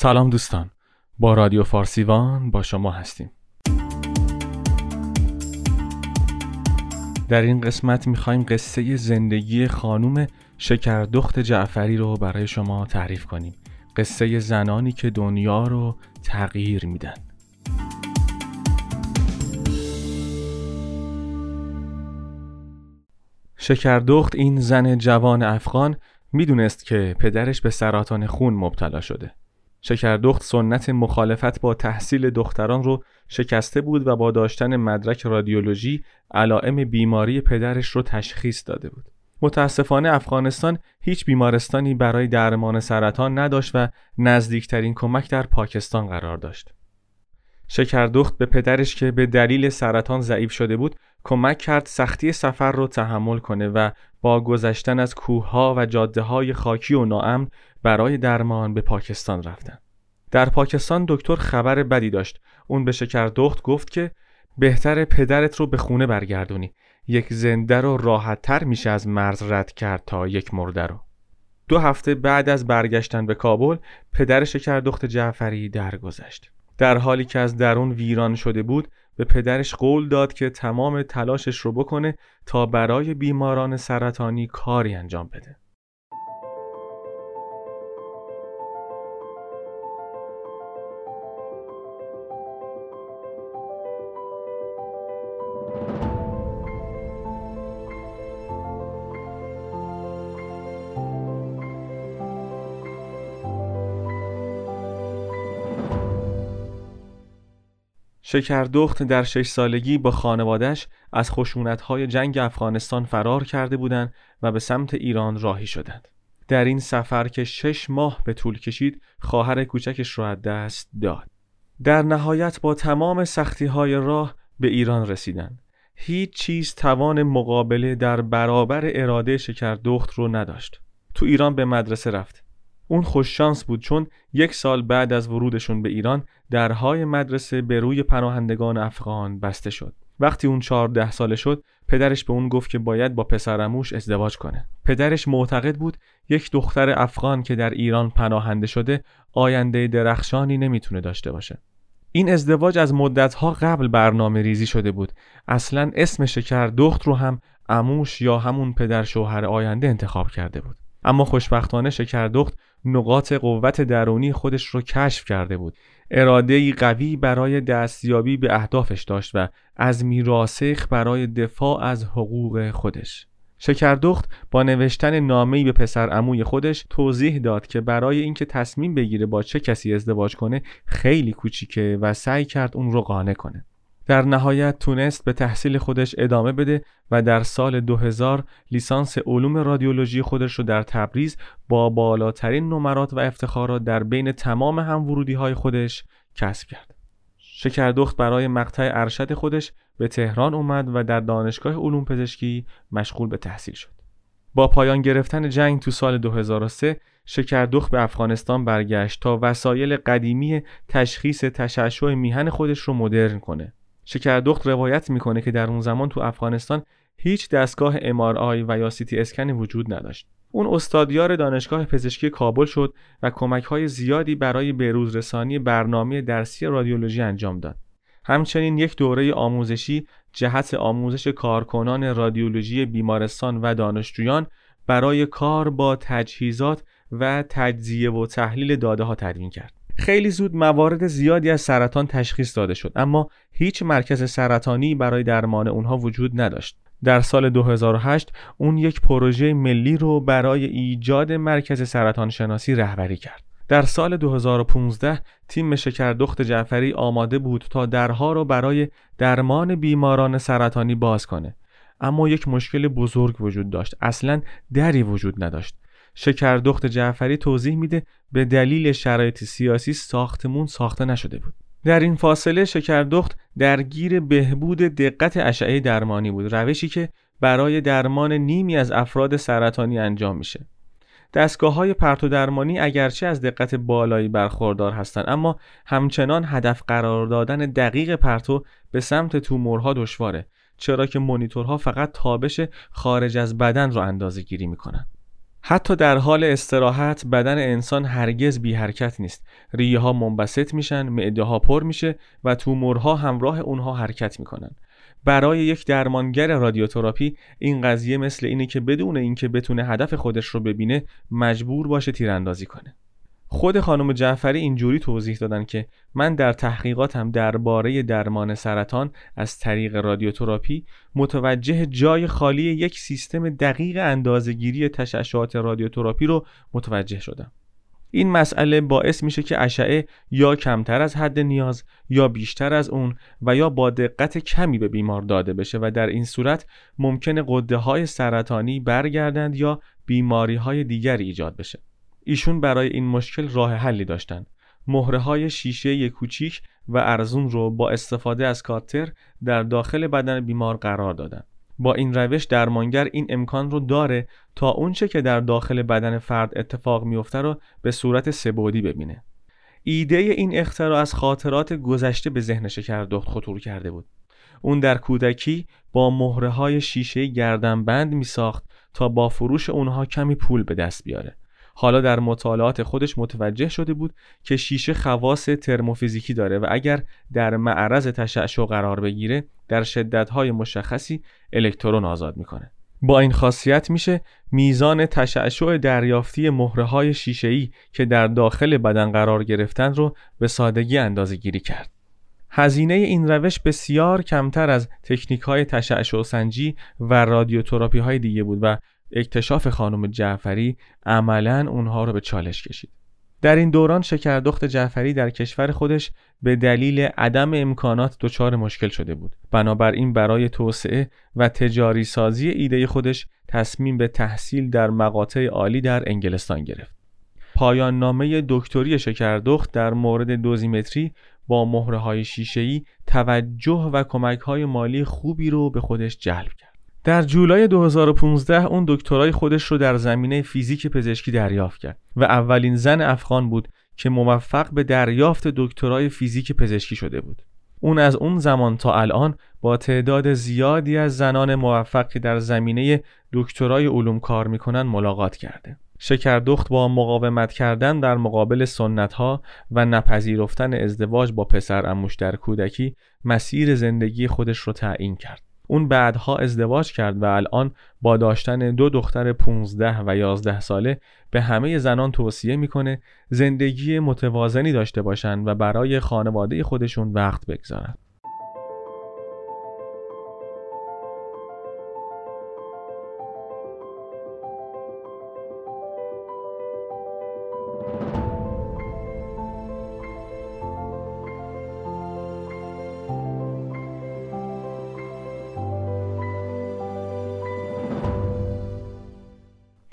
سلام دوستان. با رادیو فارسیوان با شما هستیم. در این قسمت می‌خوایم قصه زندگی خانوم شکردخت جعفری رو برای شما تعریف کنیم. قصه زنانی که دنیا رو تغییر میدن. شکردخت این زن جوان افغان می‌دونست که پدرش به سرطان خون مبتلا شده. شکردخت سنت مخالفت با تحصیل دختران رو شکسته بود و با داشتن مدرک رادیولوژی علائم بیماری پدرش رو تشخیص داده بود. متاسفانه افغانستان هیچ بیمارستانی برای درمان سرطان نداشت و نزدیکترین کمک در پاکستان قرار داشت. شکردخت به پدرش که به دلیل سرطان ضعیف شده بود کمک کرد سختی سفر رو تحمل کنه و با گذشتن از کوهها و جاده های خاکی و ناامن برای درمان به پاکستان رفتن. در پاکستان دکتر خبر بدی داشت. اون به شکردخت گفت که بهتر پدرت رو به خونه برگردونی. یک زنده رو راحت تر میشه از مرز رد کرد تا یک مرده رو. دو هفته بعد از برگشتن به کابل پدر شکردخت جعفری درگذشت. در حالی که از درون ویران شده بود به پدرش قول داد که تمام تلاشش رو بکنه تا برای بیماران سرطانی کاری انجام بده. شکردخت در شش سالگی با خانوادش از خشونتهای جنگ افغانستان فرار کرده بودند و به سمت ایران راهی شدند. در این سفر که شش ماه به طول کشید خواهر کوچکش را از دست داد. در نهایت با تمام سختی های راه به ایران رسیدند. هیچ چیز توان مقابله در برابر اراده شکردخت رو نداشت. تو ایران به مدرسه رفت. اون خوششانس بود چون یک سال بعد از ورودشون به ایران درهای مدرسه به روی پناهندگان افغان بسته شد. وقتی اون چهارده ساله شد پدرش به اون گفت که باید با پسرموش ازدواج کنه. پدرش معتقد بود یک دختر افغان که در ایران پناهنده شده آینده درخشانی نمی‌تونه داشته باشه. این ازدواج از مدتها قبل برنامه ریزی شده بود. اصلا اسم شکر دخت رو هم اموش یا همون پدر شوهر آینده انتخاب کرده بود. اما خوشبختانه شکردخت نقاط قوت درونی خودش رو کشف کرده بود. اراده قوی برای دستیابی به اهدافش داشت و از میراسخ برای دفاع از حقوق خودش. شکردخت با نوشتن نامه‌ای به پسر عموی خودش توضیح داد که برای اینکه تصمیم بگیره با چه کسی ازدواج کنه خیلی کوچیکه و سعی کرد اون رو قانع کنه. در نهایت تونست به تحصیل خودش ادامه بده و در سال 2000 لیسانس علوم رادیولوژی خودش رو در تبریز با بالاترین نمرات و افتخارات در بین تمام هم ورودی های خودش کسب کرد. شکردخت برای مقطع ارشد خودش به تهران اومد و در دانشگاه علوم پزشکی مشغول به تحصیل شد. با پایان گرفتن جنگ تو سال 2003 شکردخت به افغانستان برگشت تا وسایل قدیمی تشخیص تشعشع میهن خودش رو مدرن کنه. شکردخت روایت می‌کنه که در اون زمان تو افغانستان هیچ دستگاه MRI و یا سیتی اسکنی وجود نداشت. اون استادیار دانشگاه پزشکی کابل شد و کمک های زیادی برای بروز رسانی برنامه درسی رادیولوژی انجام داد. همچنین یک دوره آموزشی جهت آموزش کارکنان رادیولوژی بیمارستان و دانشجویان برای کار با تجهیزات و تجزیه و تحلیل داده ها تدوین کرد. خیلی زود موارد زیادی از سرطان تشخیص داده شد اما هیچ مرکز سرطانی برای درمان اونها وجود نداشت. در سال 2008 اون یک پروژه ملی رو برای ایجاد مرکز سرطان شناسی رهبری کرد. در سال 2015 تیم شکردخت جعفری آماده بود تا درها رو برای درمان بیماران سرطانی باز کنه اما یک مشکل بزرگ وجود داشت. اصلا دری وجود نداشت. شکردخت جعفری توضیح میده به دلیل شرایط سیاسی ساختمون ساخته نشده بود. در این فاصله شکردخت درگیر بهبود دقت اشعه درمانی بود روشی که برای درمان نیمی از افراد سرطانی انجام میشه. دستگاه های پرتو درمانی اگرچه از دقت بالایی برخوردار هستند اما همچنان هدف قرار دادن دقیق پرتو به سمت تومورها دشواره چرا که مونیتورها فقط تابش خارج از بدن رو اندازه گیری می‌کنن. حتی در حال استراحت بدن انسان هرگز بی حرکت نیست. ریه ها منبسط میشن معده ها پر میشه و تومورها همراه اونها حرکت می‌کنن. برای یک درمانگر رادیوتراپی این قضیه مثل اینه که بدون اینکه بتونه هدف خودش رو ببینه مجبور باشه تیراندازی کنه. خود خانم جعفری اینجوری توضیح دادن که من در تحقیقاتم درباره درمان سرطان از طریق رادیوتراپی متوجه جای خالی یک سیستم دقیق اندازهگیری تشعشعات رادیوتراپی رو متوجه شدم. این مسئله باعث میشه که اشعه یا کمتر از حد نیاز یا بیشتر از اون و یا با دقت کمی به بیمار داده بشه و در این صورت ممکنه قده های سرطانی برگردند یا بیماری های دیگری ایجاد بشه. ایشون برای این مشکل راه حلی داشتن. مهره های شیشه کوچیک و ارزون رو با استفاده از کاتر در داخل بدن بیمار قرار دادن. با این روش درمانگر این امکان رو داره تا اونچه که در داخل بدن فرد اتفاق میفته رو به صورت سبودی ببینه. ایده این اختراع از خاطرات گذشته به ذهن شکردخت خطور کرده بود. اون در کودکی با مهره های شیشه گردنبند می ساخت تا با فروش اونها کمی پول به دست بیاره. حالا در مطالعات خودش متوجه شده بود که شیشه خواص ترموفیزیکی داره و اگر در معرض تشعشع قرار بگیره در شدتهای مشخصی الکترون آزاد می‌کنه با این خاصیت میشه میزان تشعشع دریافتی مهره های شیشه‌ای که در داخل بدن قرار گرفتن رو به سادگی اندازه گیری کرد. هزینه این روش بسیار کمتر از تکنیک های تشعشع سنجی و رادیوتراپی های دیگه بود و اکتشاف خانم جعفری عملا اونها رو به چالش کشید. در این دوران شکردخت جعفری در کشور خودش به دلیل عدم امکانات دچار مشکل شده بود. بنابراین برای توسعه و تجاری سازی ایده خودش تصمیم به تحصیل در مقاطع عالی در انگلستان گرفت. پایان نامه دکتری شکردخت در مورد دوزیمتری با مهره های توجه و کمک های مالی خوبی رو به خودش جلب کرد. در جولای 2015 اون دکترای خودش رو در زمینه فیزیک پزشکی دریافت کرد و اولین زن افغان بود که موفق به دریافت دکترای فیزیک پزشکی شده بود. اون از اون زمان تا الان با تعداد زیادی از زنان موفق که در زمینه دکترای علوم کار می‌کنن ملاقات کرده. شکردخت با مقاومت کردن در مقابل سنت ها و نپذیرفتن ازدواج با پسر اموش در کودکی مسیر زندگی خودش رو تعیین کرد. اون بعدها ازدواج کرد و الان با داشتن دو دختر 15 و 11 ساله به همه زنان توصیه می‌کنه زندگی متوازنی داشته باشند و برای خانواده خودشون وقت بگذارن.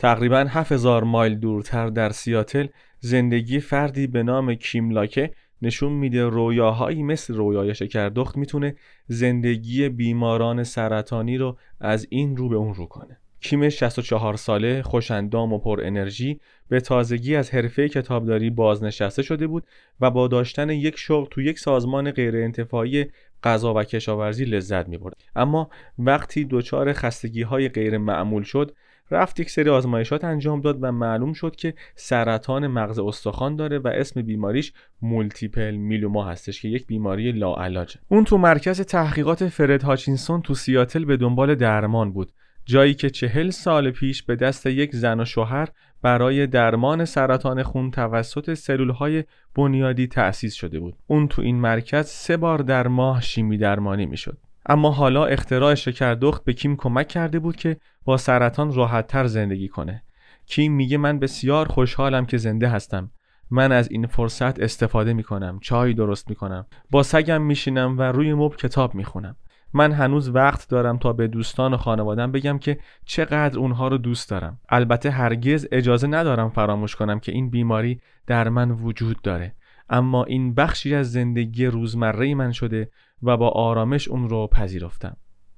تقریبا 7000 مایل دورتر در سیاتل زندگی فردی به نام کیم لاکه نشون میده رویاهایی مثل رویای شکردخت می‌تونه زندگی بیماران سرطانی رو از این رو به اون رو کنه. کیم 64 ساله خوشندام و پر انرژی به تازگی از حرفه کتابداری بازنشسته شده بود و با داشتن یک شغل تو یک سازمان غیر انتفاعی غذا و کشاورزی لذت می اما وقتی دچار خستگی های غیر معمول شد رفت یک سری آزمایشات انجام داد و معلوم شد که سرطان مغز استخوان داره و اسم بیماریش multiple myeloma هستش که یک بیماری لاعلاجه اون تو مرکز تحقیقات فرد هاچینسون تو سیاتل به دنبال درمان بود جایی که چهل سال پیش به دست یک زن و شوهر برای درمان سرطان خون توسط سلول های بنیادی تأسیس شده بود. اون تو این مرکز سه بار در ماه شیمی درمانی می‌شد. اما حالا اختراع شکردخت به کیم کمک کرده بود که با سرطان راحتتر زندگی کنه. کیم میگه من بسیار خوشحالم که زنده هستم. من از این فرصت استفاده می‌کنم. چای درست می‌کنم. با سگم میشینم و روی مب کتاب می‌خونم. من هنوز وقت دارم تا به دوستان و خانوادم بگم که چقدر اونها رو دوست دارم. البته هرگز اجازه ندارم فراموش کنم که این بیماری در من وجود داره. اما این بخشی از زندگی روزمره من شده و با آرامش اون رو پذیرفتم.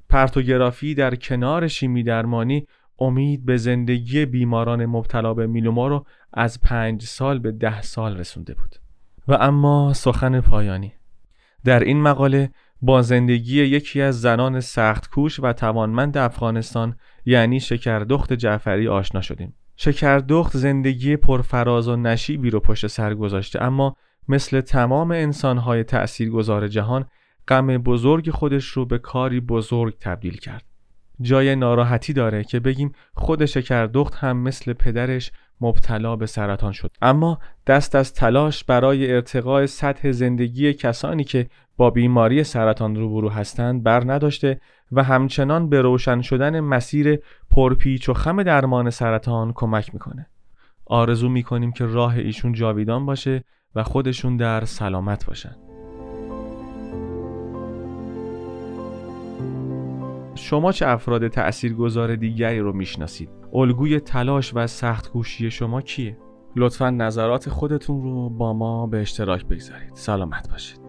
پرتوگرافی در کنار شیمی درمانی امید به زندگی بیماران مبتلا به میلوما رو از پنج سال به ده سال رسونده بود. و اما سخن پایانی در این مقاله با زندگی یکی از زنان سخت کوش و توانمند افغانستان یعنی شکردخت جعفری آشنا شدیم. شکردخت زندگی پرفراز و نشیبی رو پشت سر گذاشته اما مثل تمام انسانهای تأثیرگذار جهان غم بزرگ خودش رو به کاری بزرگ تبدیل کرد. جای ناراحتی داره که بگیم خود شکردخت هم مثل پدرش مبتلا به سرطان شد. اما دست از تلاش برای ارتقاء سطح زندگی کسانی که با بیماری سرطان روبرو هستند بر نداشته و همچنان به روشن شدن مسیر پرپیچ و خم درمان سرطان کمک می‌کنه. آرزو می‌کنیم که راه ایشون جاویدان باشه و خودشون در سلامت باشن. شما چه افراد تأثیرگذار دیگری رو می‌شناسید؟ الگوی تلاش و سخت کوشی شما کیه؟ لطفا نظرات خودتون رو با ما به اشتراک بگذارید. سلامت باشید.